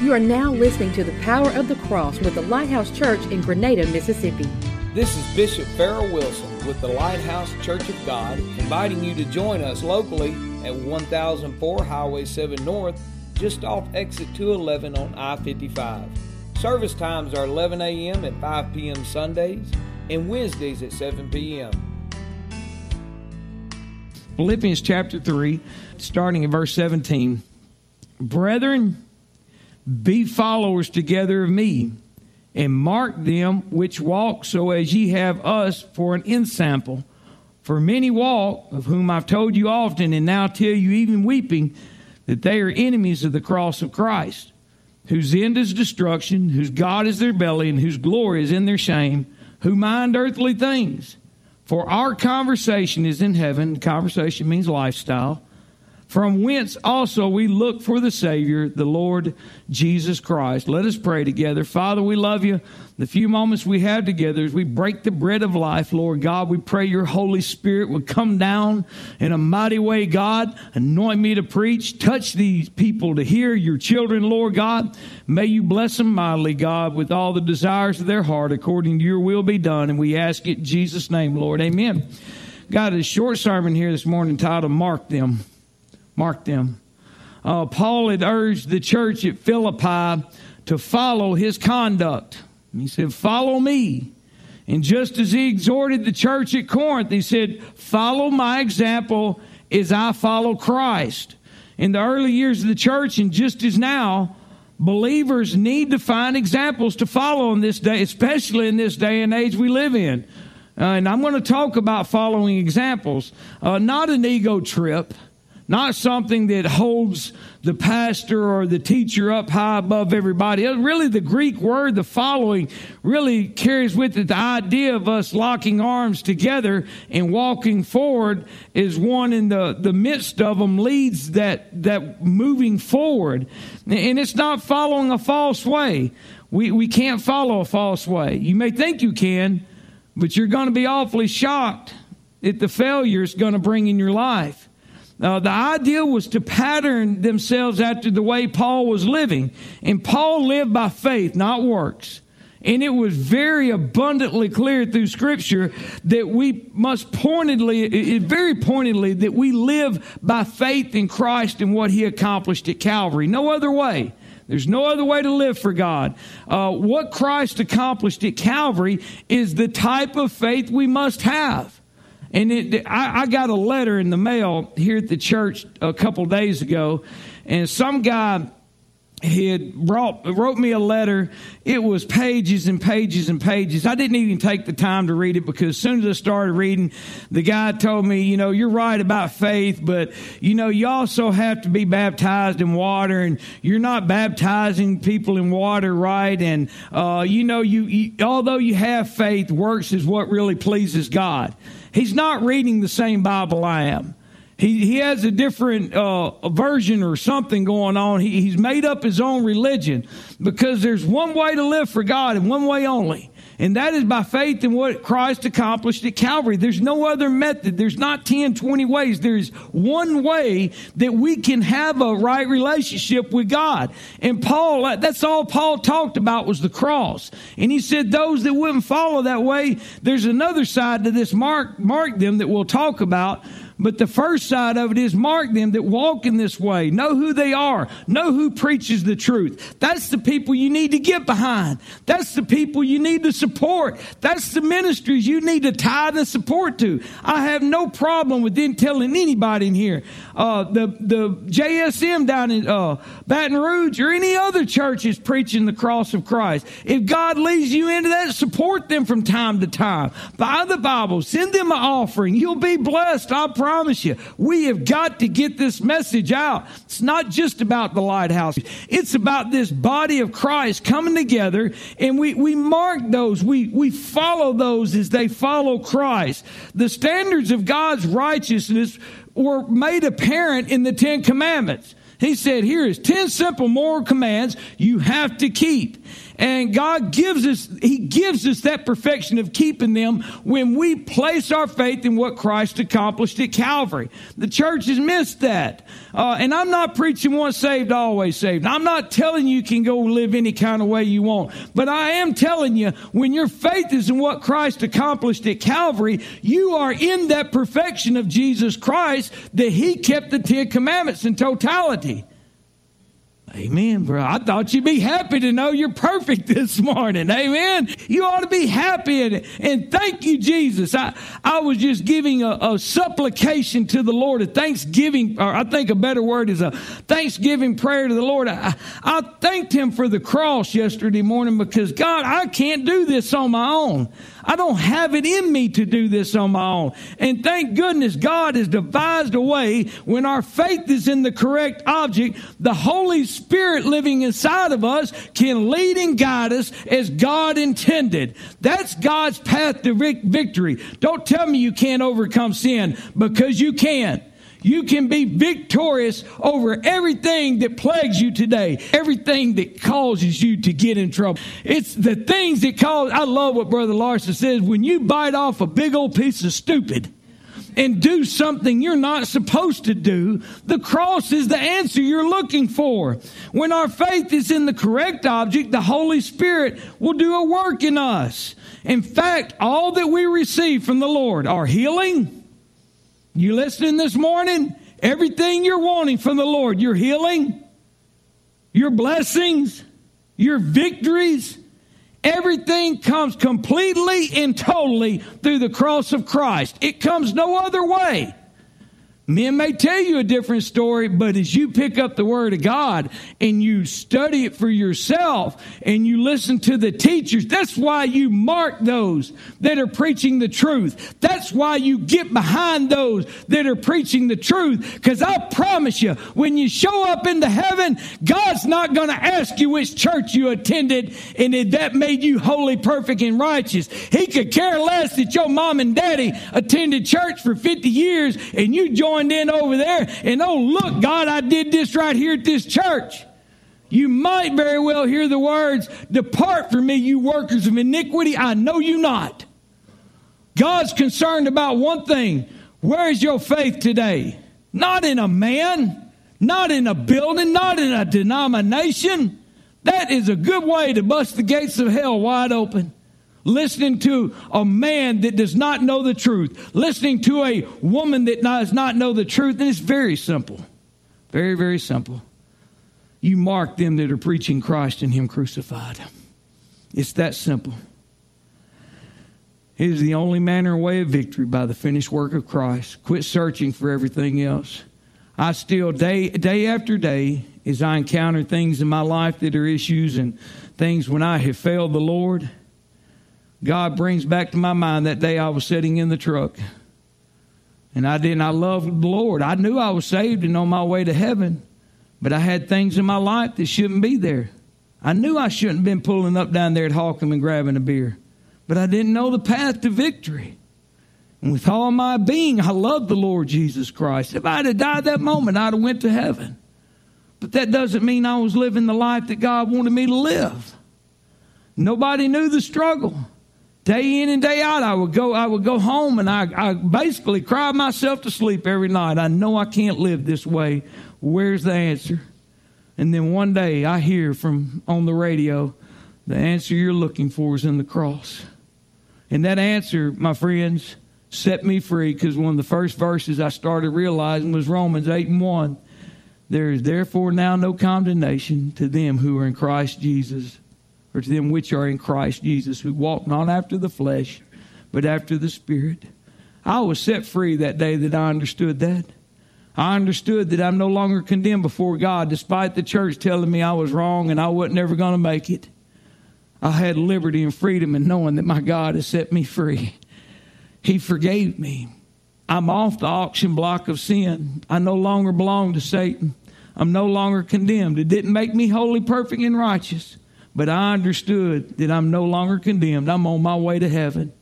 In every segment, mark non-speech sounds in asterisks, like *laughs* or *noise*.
You are now listening to the Power of the Cross with the Lighthouse Church in Grenada, Mississippi. This is Bishop Farrell Wilson with the Lighthouse Church of God, inviting you to join us locally at 1004 Highway 7 North, just off exit 211 on I 55. Service times are 11 a.m. and 5 p.m. Sundays and Wednesdays at 7 p.m. Philippians chapter 3, starting in verse 17. Brethren, be followers together of me, and mark them which walk so as ye have us for an ensample. For many walk, of whom I've told you often, and now tell you even weeping, that they are enemies of the cross of Christ, whose end is destruction, whose God is their belly, and whose glory is in their shame, who mind earthly things. For our conversation is in heaven. Conversation means lifestyle from whence also we look for the Savior, the Lord Jesus Christ. Let us pray together. Father, we love you. The few moments we have together as we break the bread of life, Lord God, we pray your Holy Spirit would come down in a mighty way, God. Anoint me to preach. Touch these people to hear your children, Lord God. May you bless them mightily, God, with all the desires of their heart according to your will be done. And we ask it in Jesus' name, Lord. Amen. God, a short sermon here this morning titled Mark Them. Mark them. Uh, Paul had urged the church at Philippi to follow his conduct. He said, Follow me. And just as he exhorted the church at Corinth, he said, Follow my example as I follow Christ. In the early years of the church, and just as now, believers need to find examples to follow in this day, especially in this day and age we live in. Uh, and I'm going to talk about following examples, uh, not an ego trip not something that holds the pastor or the teacher up high above everybody. Uh, really, the Greek word, the following, really carries with it the idea of us locking arms together and walking forward is one in the, the midst of them leads that, that moving forward. And it's not following a false way. We, we can't follow a false way. You may think you can, but you're going to be awfully shocked at the failure it's going to bring in your life. Uh, the idea was to pattern themselves after the way Paul was living. And Paul lived by faith, not works. And it was very abundantly clear through scripture that we must pointedly, very pointedly, that we live by faith in Christ and what he accomplished at Calvary. No other way. There's no other way to live for God. Uh, what Christ accomplished at Calvary is the type of faith we must have. And it, I, I, got a letter in the mail here at the church a couple days ago, and some guy he had brought wrote me a letter. It was pages and pages and pages. I didn't even take the time to read it because as soon as I started reading, the guy told me, you know, you're right about faith, but you know, you also have to be baptized in water, and you're not baptizing people in water, right? And uh, you know, you, you although you have faith, works is what really pleases God. He's not reading the same Bible I am. He, he has a different uh, version or something going on. He, he's made up his own religion because there's one way to live for God and one way only. And that is by faith in what Christ accomplished at Calvary. There's no other method. There's not 10, 20 ways. There's one way that we can have a right relationship with God. And Paul, that's all Paul talked about was the cross. And he said those that wouldn't follow that way, there's another side to this mark, mark them that we'll talk about but the first side of it is mark them that walk in this way. Know who they are. Know who preaches the truth. That's the people you need to get behind. That's the people you need to support. That's the ministries you need to tithe and support to. I have no problem with them telling anybody in here, uh, the, the JSM down in uh, Baton Rouge or any other churches preaching the cross of Christ. If God leads you into that, support them from time to time. Buy the Bible. Send them an offering. You'll be blessed. I promise promise you, we have got to get this message out. It's not just about the lighthouse. It's about this body of Christ coming together and we, we mark those. We, we follow those as they follow Christ. The standards of God's righteousness were made apparent in the Ten Commandments. He said, here is 10 simple moral commands you have to keep. And God gives us, He gives us that perfection of keeping them when we place our faith in what Christ accomplished at Calvary. The church has missed that. Uh, and I'm not preaching once saved, always saved. I'm not telling you you can go live any kind of way you want. But I am telling you, when your faith is in what Christ accomplished at Calvary, you are in that perfection of Jesus Christ that He kept the Ten Commandments in totality. Amen, bro. I thought you'd be happy to know you're perfect *laughs* this morning. Amen. You ought to be happy and, and thank you, Jesus. I, I was just giving a, a supplication to the Lord, a thanksgiving, or I think a better word is a thanksgiving prayer to the Lord. I, I thanked Him for the cross yesterday morning because God, I can't do this on my own. I don't have it in me to do this on my own. And thank goodness God has devised a way when our faith is in the correct object, the Holy Spirit living inside of us can lead and guide us as God intended. That's God's path to victory. Don't tell me you can't overcome sin because you can. You can be victorious over everything that plagues you today, everything that causes you to get in trouble. It's the things that cause, I love what Brother Larson says, when you bite off a big old piece of stupid, and do something you're not supposed to do, the cross is the answer you're looking for. When our faith is in the correct object, the Holy Spirit will do a work in us. In fact, all that we receive from the Lord are healing, you listening this morning? Everything you're wanting from the Lord, your healing, your blessings, your victories, everything comes completely and totally through the cross of Christ. It comes no other way. Men may tell you a different story, but as you pick up the Word of God and you study it for yourself and you listen to the teachers, that's why you mark those that are preaching the truth. That's why you get behind those that are preaching the truth. Because I promise you, when you show up into heaven, God's not going to ask you which church you attended and if that made you holy, perfect, and righteous. He could care less that your mom and daddy attended church for 50 years and you joined joined in over there and oh, look, God, I did this right here at this church. You might very well hear the words, Depart from me, you workers of iniquity. I know you not. God's concerned about one thing. Where is your faith today? Not in a man, not in a building, not in a denomination. That is a good way to bust the gates of hell wide open listening to a man that does not know the truth, listening to a woman that does not know the truth. And it's very simple. Very, very simple. You mark them that are preaching Christ and Him crucified. It's that simple. It is the only manner and way of victory by the finished work of Christ. Quit searching for everything else. I still, day, day after day, as I encounter things in my life that are issues and things when I have failed the Lord, God brings back to my mind that day I was sitting in the truck. And I didn't, I loved the Lord. I knew I was saved and on my way to heaven, but I had things in my life that shouldn't be there. I knew I shouldn't have been pulling up down there at Holcomb and grabbing a beer, but I didn't know the path to victory. And with all my being, I loved the Lord Jesus Christ. If I'd have died that moment, I'd have went to heaven. But that doesn't mean I was living the life that God wanted me to live. Nobody knew the struggle. Day in and day out, I would go, I would go home and I, I basically cried myself to sleep every night. I know I can't live this way. Where's the answer? And then one day I hear from on the radio, the answer you're looking for is in the cross. And that answer, my friends, set me free because one of the first verses I started realizing was Romans 8 and 1. There is therefore now no condemnation to them who are in Christ Jesus or to them which are in Christ Jesus, who walk not after the flesh, but after the Spirit. I was set free that day that I understood that. I understood that I'm no longer condemned before God, despite the church telling me I was wrong and I wasn't ever going to make it. I had liberty and freedom in knowing that my God has set me free. He forgave me. I'm off the auction block of sin. I no longer belong to Satan. I'm no longer condemned. It didn't make me holy, perfect, and righteous. But I understood that I'm no longer condemned. I'm on my way to heaven.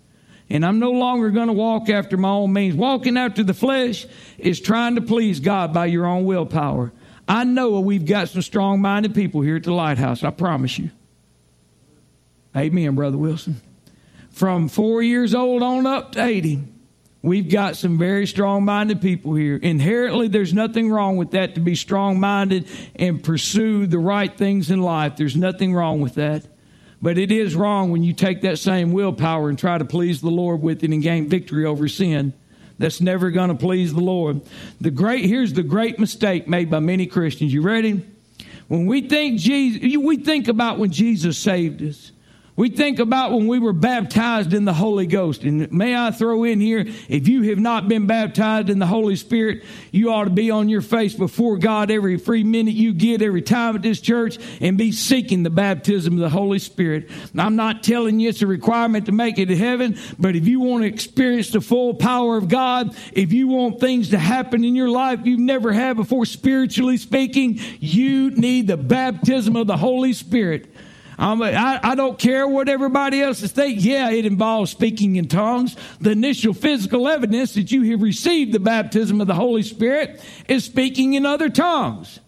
And I'm no longer going to walk after my own means. Walking after the flesh is trying to please God by your own willpower. I know we've got some strong minded people here at the lighthouse, I promise you. Amen, Brother Wilson. From four years old on up to 80, we've got some very strong minded people here. Inherently, there's nothing wrong with that to be strong minded and pursue the right things in life. There's nothing wrong with that. But it is wrong when you take that same willpower and try to please the Lord with it and gain victory over sin. That's never going to please the Lord. The great here's the great mistake made by many Christians. You ready? When we think Jesus, we think about when Jesus saved us. We think about when we were baptized in the Holy Ghost. And may I throw in here, if you have not been baptized in the Holy Spirit, you ought to be on your face before God every free minute you get, every time at this church, and be seeking the baptism of the Holy Spirit. I'm not telling you it's a requirement to make it to heaven, but if you want to experience the full power of God, if you want things to happen in your life you've never had before, spiritually speaking, you need the baptism of the Holy Spirit. Um, I, I don't care what everybody else is thinking. Yeah, it involves speaking in tongues. The initial physical evidence that you have received the baptism of the Holy Spirit is speaking in other tongues.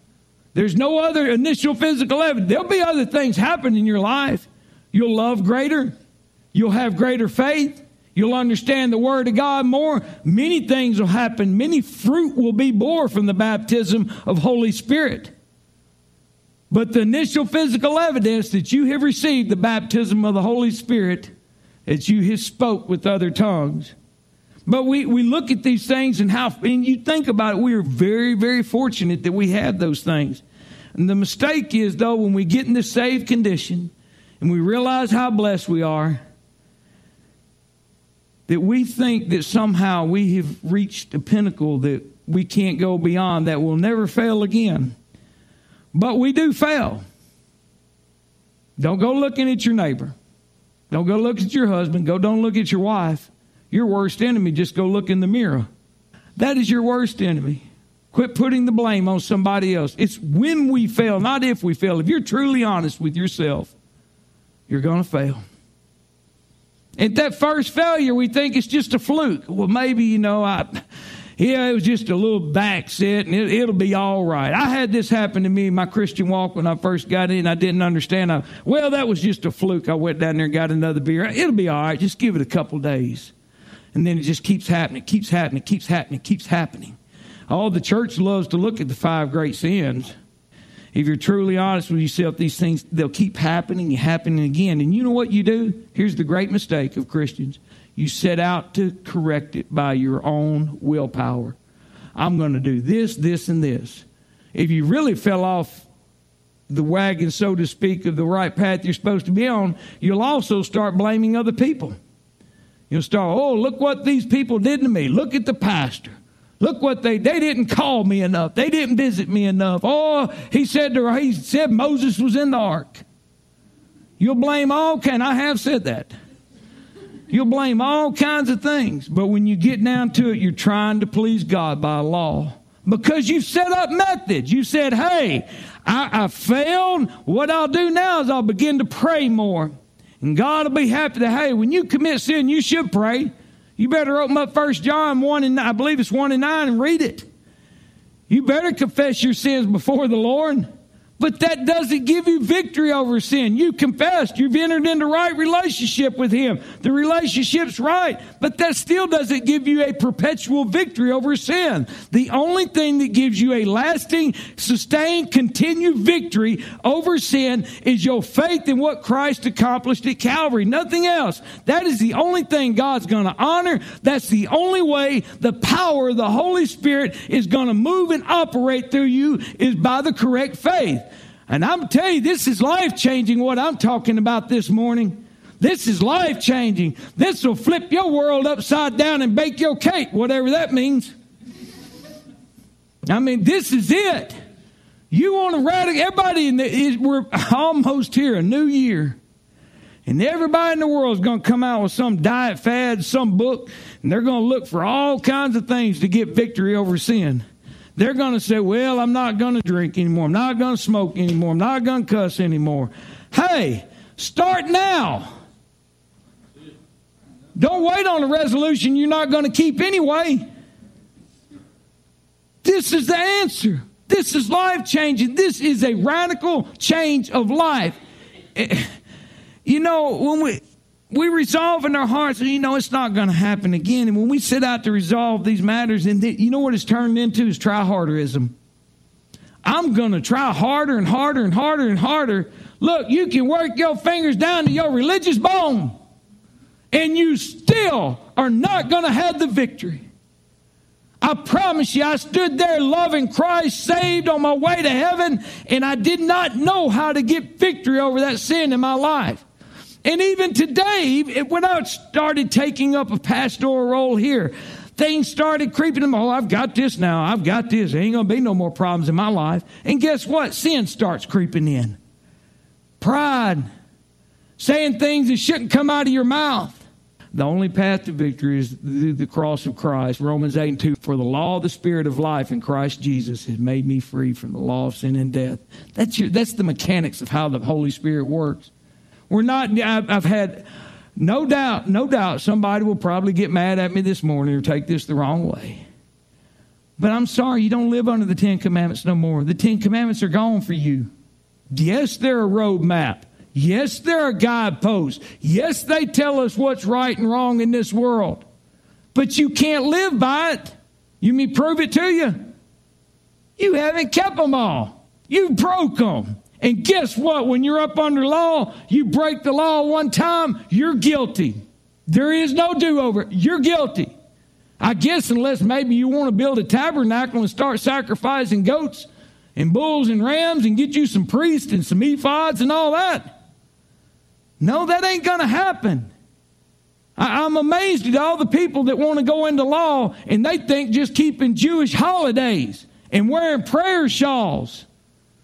There's no other initial physical evidence. There'll be other things happen in your life. You'll love greater. You'll have greater faith. You'll understand the Word of God more. Many things will happen. Many fruit will be bore from the baptism of Holy Spirit. But the initial physical evidence that you have received the baptism of the Holy Spirit, that you have spoke with other tongues. But we, we look at these things and how, and you think about it, we are very, very fortunate that we have those things. And the mistake is, though, when we get in this saved condition and we realize how blessed we are, that we think that somehow we have reached a pinnacle that we can't go beyond, that will never fail again. But we do fail. Don't go looking at your neighbor. Don't go look at your husband. Go don't look at your wife. Your worst enemy, just go look in the mirror. That is your worst enemy. Quit putting the blame on somebody else. It's when we fail, not if we fail. If you're truly honest with yourself, you're going to fail. At that first failure, we think it's just a fluke. Well, maybe, you know, I yeah, it was just a little back set and it, will be all right. I had this happen to me in my Christian walk when I first got in. I didn't understand. I, well, that was just a fluke. I went down there and got another beer. It'll be all right. Just give it a couple days. And then it just keeps happening, it keeps happening, it keeps happening, it keeps happening. All the church loves to look at the five great sins. If you're truly honest with yourself, these things, they'll keep happening and happening again. And you know what you do? Here's the great mistake of Christians you set out to correct it by your own willpower. I'm going to do this, this, and this. If you really fell off the wagon, so to speak, of the right path you're supposed to be on, you'll also start blaming other people. You'll start, oh, look what these people did to me. Look at the pastor. Look what they they didn't call me enough. They didn't visit me enough. Oh, he said to he said Moses was in the ark. You'll blame all can I have said that. You'll blame all kinds of things, but when you get down to it, you're trying to please God by law because you've set up methods. You said, hey, I, I failed. What I'll do now is I'll begin to pray more. And God will be happy that, hey, when you commit sin, you should pray. You better open up First John 1 and I believe it's 1 and 9 and read it. You better confess your sins before the Lord. But that doesn't give you victory over sin. You confessed. You've entered into right relationship with Him. The relationship's right. But that still doesn't give you a perpetual victory over sin. The only thing that gives you a lasting, sustained, continued victory over sin is your faith in what Christ accomplished at Calvary. Nothing else. That is the only thing God's going to honor. That's the only way the power of the Holy Spirit is going to move and operate through you is by the correct faith. And I'm telling you, this is life changing what I'm talking about this morning. This is life changing. This will flip your world upside down and bake your cake, whatever that means. I mean, this is it. You want to radical, everybody in the, we're almost here, a new year. And everybody in the world is going to come out with some diet fad, some book, and they're going to look for all kinds of things to get victory over sin. They're going to say, well, I'm not going to drink anymore. I'm not going to smoke anymore. I'm not going to cuss anymore. Hey, start now. Don't wait on a resolution you're not going to keep anyway. This is the answer. This is life changing. This is a radical change of life. Eh, eh, you know, when we we resolve in our hearts, you know, it's not going to happen again. And when we set out to resolve these matters, and you know what it's turned into is try harderism. I'm going to try harder and harder and harder and harder. Look, you can work your fingers down to your religious bone, and you still are not going to have the victory. I promise you, I stood there loving Christ, saved on my way to heaven, and I did not know how to get victory over that sin in my life. And even today, when I started taking up a pastoral role here, things started creeping in. Oh, I've got this now. I've got this. There ain't going to be no more problems in my life. And guess what? Sin starts creeping in. Pride. Saying things that shouldn't come out of your mouth. The only path to victory is through the cross of Christ. Romans 8 and 2. For the law of the Spirit of life in Christ Jesus has made me free from the law of sin and death. That's, your, that's the mechanics of how the Holy Spirit works. We're not, I've had no doubt, no doubt somebody will probably get mad at me this morning or take this the wrong way. But I'm sorry, you don't live under the Ten Commandments no more. The Ten Commandments are gone for you. Yes, they're a roadmap. Yes, they're a guidepost. Yes, they tell us what's right and wrong in this world. But you can't live by it. You mean prove it to you? You haven't kept them all. You broke them. And guess what? When you're up under law, you break the law one time, you're guilty. There is no do over. You're guilty. I guess unless maybe you want to build a tabernacle and start sacrificing goats and bulls and rams and get you some priests and some ephods and all that. No, that ain't going to happen. I, am amazed at all the people that want to go into law and they think just keeping Jewish holidays and wearing prayer shawls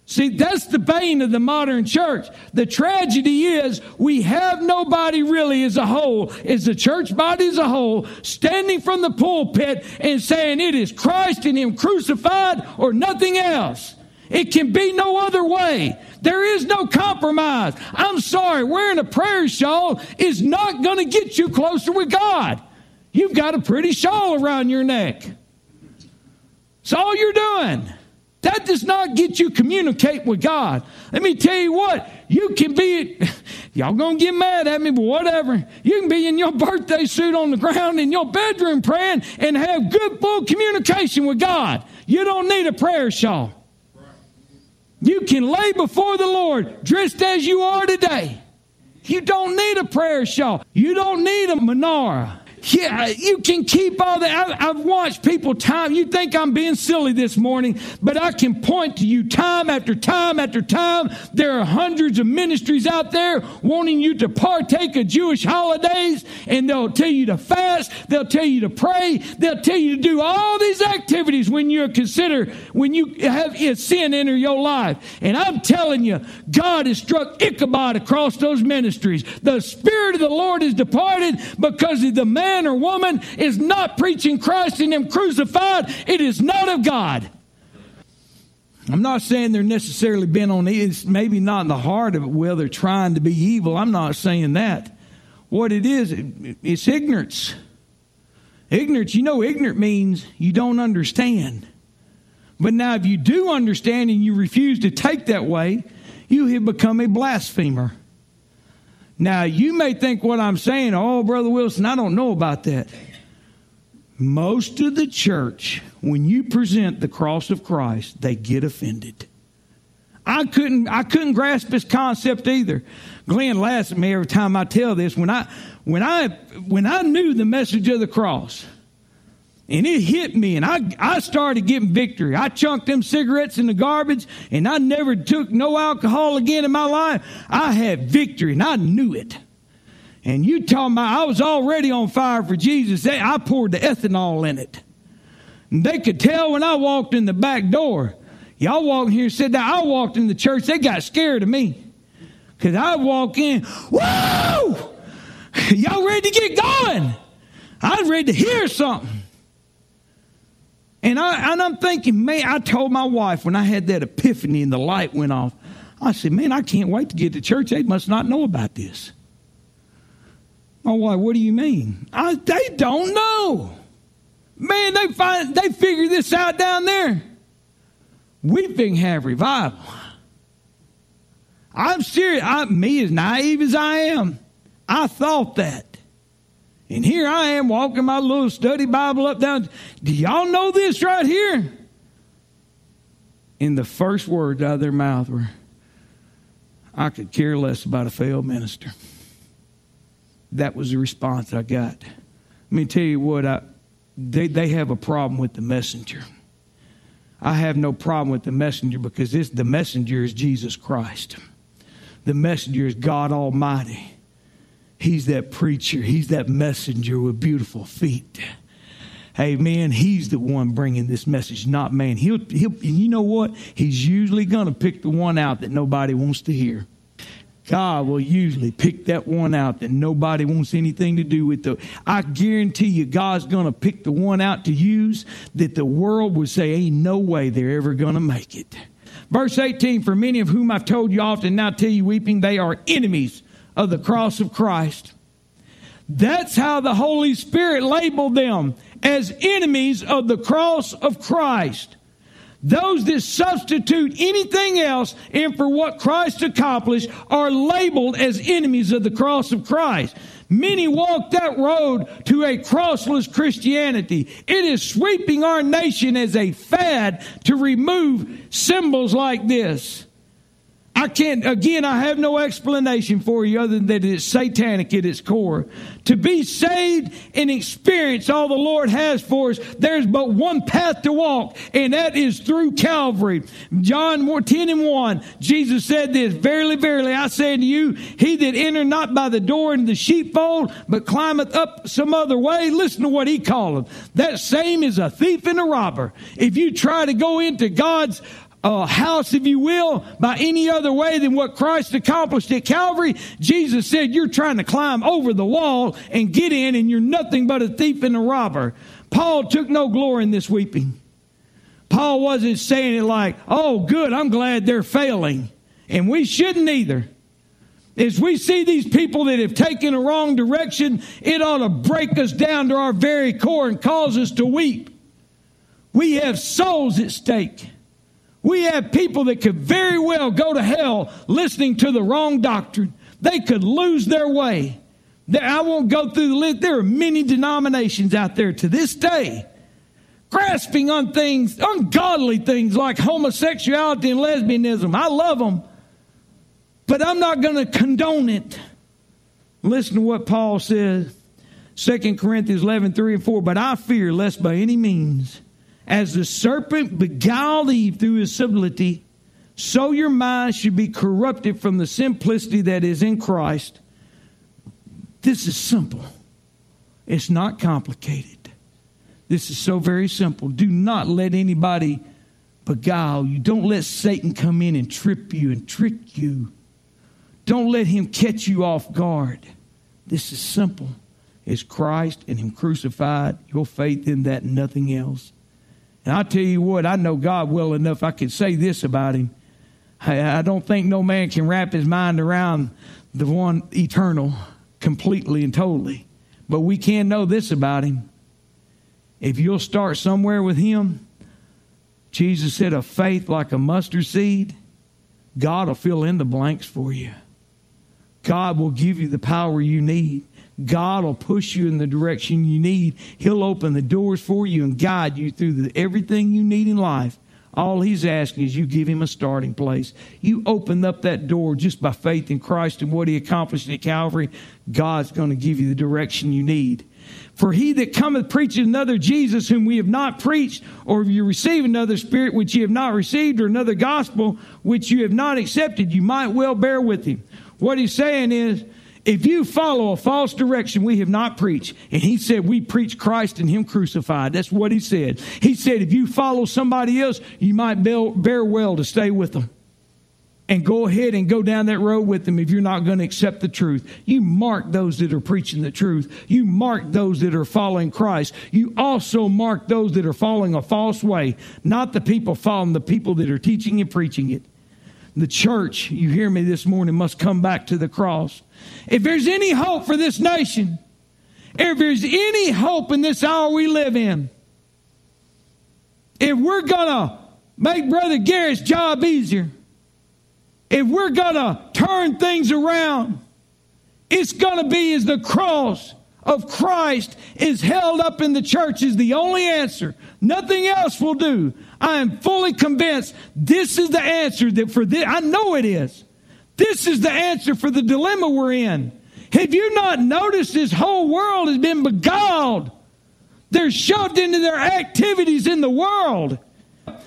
See, that's the bane of the modern church. The tragedy is we have nobody really as a whole, as the church body as a whole, standing from the pulpit and saying it is Christ and Him crucified or nothing else. It can be no other way. There is no compromise. I'm sorry, wearing a prayer shawl is not going to get you closer with God. You've got a pretty shawl around your neck. It's all you're doing. That does not get you communicate with God. Let me tell you what, you can be, *laughs* y'all gonna get mad at me, but whatever. You can be in your birthday suit on the ground in your bedroom praying and have good full communication with God. You don't need a prayer shawl. You can lay before the Lord dressed as you are today. You don't need a prayer shawl. You don't need a menorah. Yeah, you can keep all that. I've watched people time. You think I'm being silly this morning, but I can point to you time after time after time. There are hundreds of ministries out there wanting you to partake of Jewish holidays, and they'll tell you to fast. They'll tell you to pray. They'll tell you to do all these activities when you consider when you have sin enter your life. And I'm telling you, God has struck Ichabod across those ministries. The Spirit of the Lord is departed because of the man man or woman is not preaching Christ and Him crucified, it is not of God. I'm not saying they're necessarily bent on it's maybe not in the heart of it, well, they're trying to be evil. I'm not saying that. What it is, it's ignorance. Ignorance, you know, ignorant means you don't understand. But now, if you do understand and you refuse to take that way, you have become a blasphemer. Now, you may think what I'm saying, oh, Brother Wilson, I don't know about that. Most of the church, when you present the cross of Christ, they get offended. I couldn't, I couldn't grasp this concept either. Glenn laughs at me every time I tell this. When I, when I, when I knew the message of the cross, and it hit me, and I, I started getting victory. I chunked them cigarettes in the garbage, and I never took no alcohol again in my life. I had victory, and I knew it. And you talking about I was already on fire for Jesus. I poured the ethanol in it. And they could tell when I walked in the back door. Y'all walked here and said that I walked in the church, they got scared of me. Because I walk in, whoa! *laughs* Y'all ready to get going? I was ready to hear something. And, I, and I'm thinking, man, I told my wife when I had that epiphany and the light went off, I said, man, I can't wait to get to church. They must not know about this. My wife, what do you mean? I, they don't know. Man, they find they figure this out down there. We can have revival. I'm serious. I, me as naive as I am, I thought that. And here I am walking my little study Bible up down. Do y'all know this right here? And the first words out of their mouth were, I could care less about a failed minister. That was the response I got. Let me tell you what, I, they, they have a problem with the messenger. I have no problem with the messenger because this, the messenger is Jesus Christ. The messenger is God Almighty. He's that preacher. He's that messenger with beautiful feet. Hey, man, he's the one bringing this message, not man. He'll, he'll, you know what? He's usually going to pick the one out that nobody wants to hear. God will usually pick that one out that nobody wants anything to do with. The, I guarantee you, God's going to pick the one out to use that the world would say, ain't no way they're ever going to make it. Verse 18, for many of whom I've told you often, now tell you weeping, they are enemies of the cross of Christ. That's how the Holy Spirit labeled them as enemies of the cross of Christ. Those that substitute anything else in for what Christ accomplished are labeled as enemies of the cross of Christ. Many walk that road to a crossless Christianity. It is sweeping our nation as a fad to remove symbols like this. I can't, again, I have no explanation for you other than that it's satanic at its core. To be saved and experience all the Lord has for us, there's but one path to walk, and that is through Calvary. John 10 and 1, Jesus said this, Verily, verily, I say unto you, he that enter not by the door into the sheepfold, but climbeth up some other way, listen to what he calleth. That same is a thief and a robber. If you try to go into God's uh, house, if you will, by any other way than what Christ accomplished at Calvary, Jesus said, You're trying to climb over the wall and get in, and you're nothing but a thief and a robber. Paul took no glory in this weeping. Paul wasn't saying it like, Oh, good, I'm glad they're failing. And we shouldn't either. As we see these people that have taken a wrong direction, it ought to break us down to our very core and cause us to weep. We have souls at stake. We have people that could very well go to hell listening to the wrong doctrine. They could lose their way. I won't go through the list. There are many denominations out there to this day grasping on things, ungodly things like homosexuality and lesbianism. I love them, but I'm not going to condone it. Listen to what Paul says, 2 Corinthians 11, 3 and 4. But I fear lest by any means as the serpent beguiled Eve through his subtlety, so your mind should be corrupted from the simplicity that is in Christ. This is simple. It's not complicated. This is so very simple. Do not let anybody beguile you. Don't let Satan come in and trip you and trick you. Don't let him catch you off guard. This is simple. It's Christ and Him crucified, your faith in that, nothing else. And I tell you what, I know God well enough. I can say this about him. I, I don't think no man can wrap his mind around the one eternal completely and totally. But we can know this about him. If you'll start somewhere with him, Jesus said, a faith like a mustard seed, God will fill in the blanks for you. God will give you the power you need. God will push you in the direction you need. He'll open the doors for you and guide you through the, everything you need in life. All he's asking is you give him a starting place. You open up that door just by faith in Christ and what he accomplished at Calvary. God's going to give you the direction you need. For he that cometh preaching another Jesus whom we have not preached, or if you receive another spirit which you have not received, or another gospel which you have not accepted, you might well bear with him. What he's saying is, if you follow a false direction, we have not preached. And he said, we preach Christ and him crucified. That's what he said. He said, if you follow somebody else, you might bear well to stay with them. And go ahead and go down that road with them if you're not going to accept the truth. You mark those that are preaching the truth. You mark those that are following Christ. You also mark those that are following a false way, not the people following the people that are teaching and preaching it. The church, you hear me this morning, must come back to the cross. If there's any hope for this nation, if there's any hope in this hour we live in, if we're going to make Brother Garrett's job easier, if we're going to turn things around, it's going to be as the cross of Christ is held up in the church is the only answer. Nothing else will do. I am fully convinced this is the answer that for this, I know it is. This is the answer for the dilemma we're in. Have you not noticed this whole world has been beguiled? They're shoved into their activities in the world.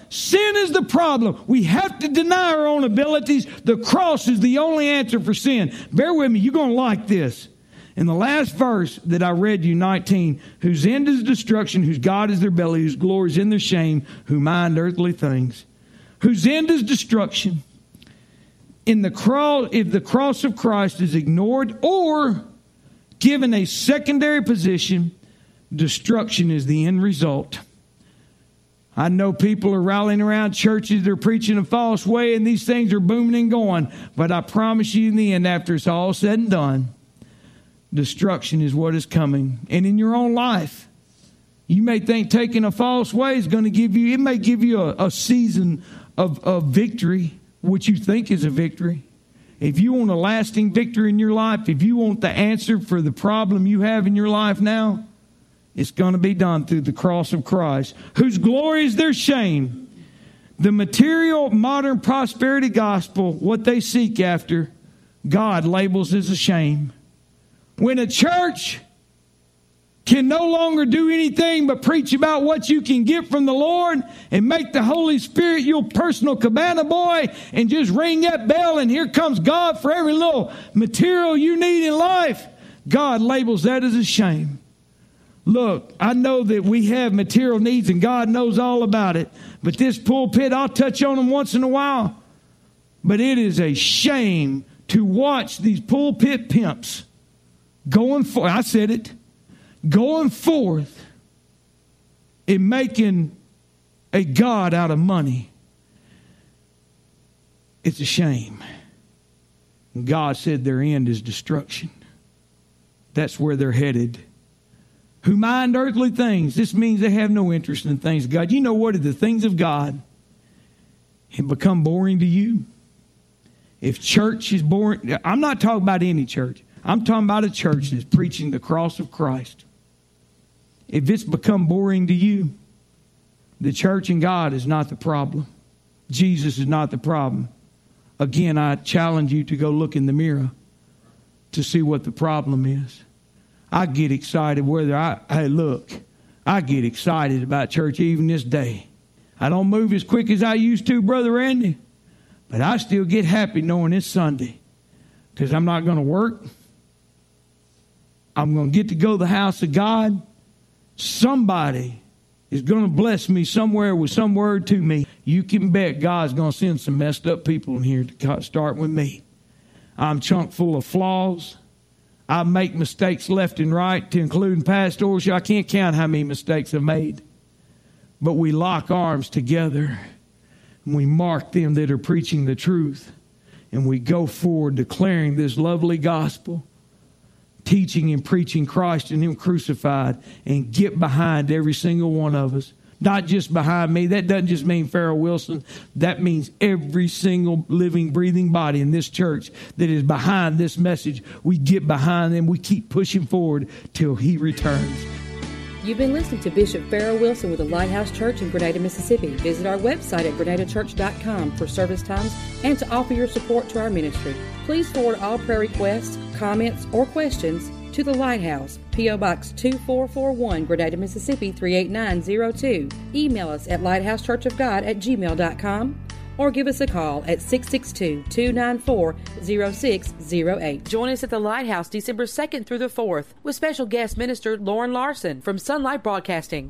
Sin is the problem. We have to deny our own abilities. The cross is the only answer for sin. Bear with me, you're going to like this. In the last verse that I read you, 19, whose end is destruction, whose God is their belly, whose glory is in their shame, who mind earthly things, whose end is destruction. In the cross, if the cross of Christ is ignored or given a secondary position, destruction is the end result. I know people are rallying around churches, they're preaching a false way, and these things are booming and going. But I promise you, in the end, after it's all said and done, destruction is what is coming. And in your own life, you may think taking a false way is going to give you, it may give you a, a season of, of victory, which you think is a victory. If you want a lasting victory in your life, if you want the answer for the problem you have in your life now, it's going to be done through the cross of Christ, whose glory is their shame. The material modern prosperity gospel, what they seek after, God labels as a shame. When a church can no longer do anything but preach about what you can get from the Lord and make the Holy Spirit your personal cabana boy and just ring that bell and here comes God for every little material you need in life, God labels that as a shame. Look, I know that we have material needs and God knows all about it. But this pulpit, I'll touch on them once in a while. But it is a shame to watch these pulpit pimps going for I said it, going forth and making a God out of money. It's a shame. God said their end is destruction. That's where they're headed who mind earthly things. This means they have no interest in things of God. You know what? If the things of God have become boring to you, if church is boring, I'm not talking about any church. I'm talking about a church that's preaching the cross of Christ. If it's become boring to you, the church and God is not the problem. Jesus is not the problem. Again, I challenge you to go look in the mirror to see what the problem is. I get excited whether I, hey, look, I get excited about church even this day. I don't move as quick as I used to, Brother Randy, but I still get happy knowing it's Sunday because I'm not going to work. I'm going to get to go to the house of God. Somebody is going to bless me somewhere with some word to me. You can bet God's going to send some messed up people in here to start with me. I'm chunk full of flaws. I make mistakes left and right, to include pastors. I can't count how many mistakes I've made. But we lock arms together and we mark them that are preaching the truth. And we go forward declaring this lovely gospel, teaching and preaching Christ and Him crucified, and get behind every single one of us not just behind me. That doesn't just mean Farrell Wilson. That means every single living, breathing body in this church that is behind this message. We get behind them. We keep pushing forward till He returns. You've been listening to Bishop Farrell Wilson with the Lighthouse Church in Grenada, Mississippi. Visit our website at grenadachurch.com for service times and to offer your support to our ministry. Please forward all prayer requests, comments, or questions to the Lighthouse, P.O. Box 2441, Grenada, Mississippi 38902. Email us at lighthousechurchofgod at gmail.com or give us a call at 662 294 0608. Join us at the Lighthouse December 2nd through the 4th with special guest minister Loren Larson from Sonlife Broadcasting.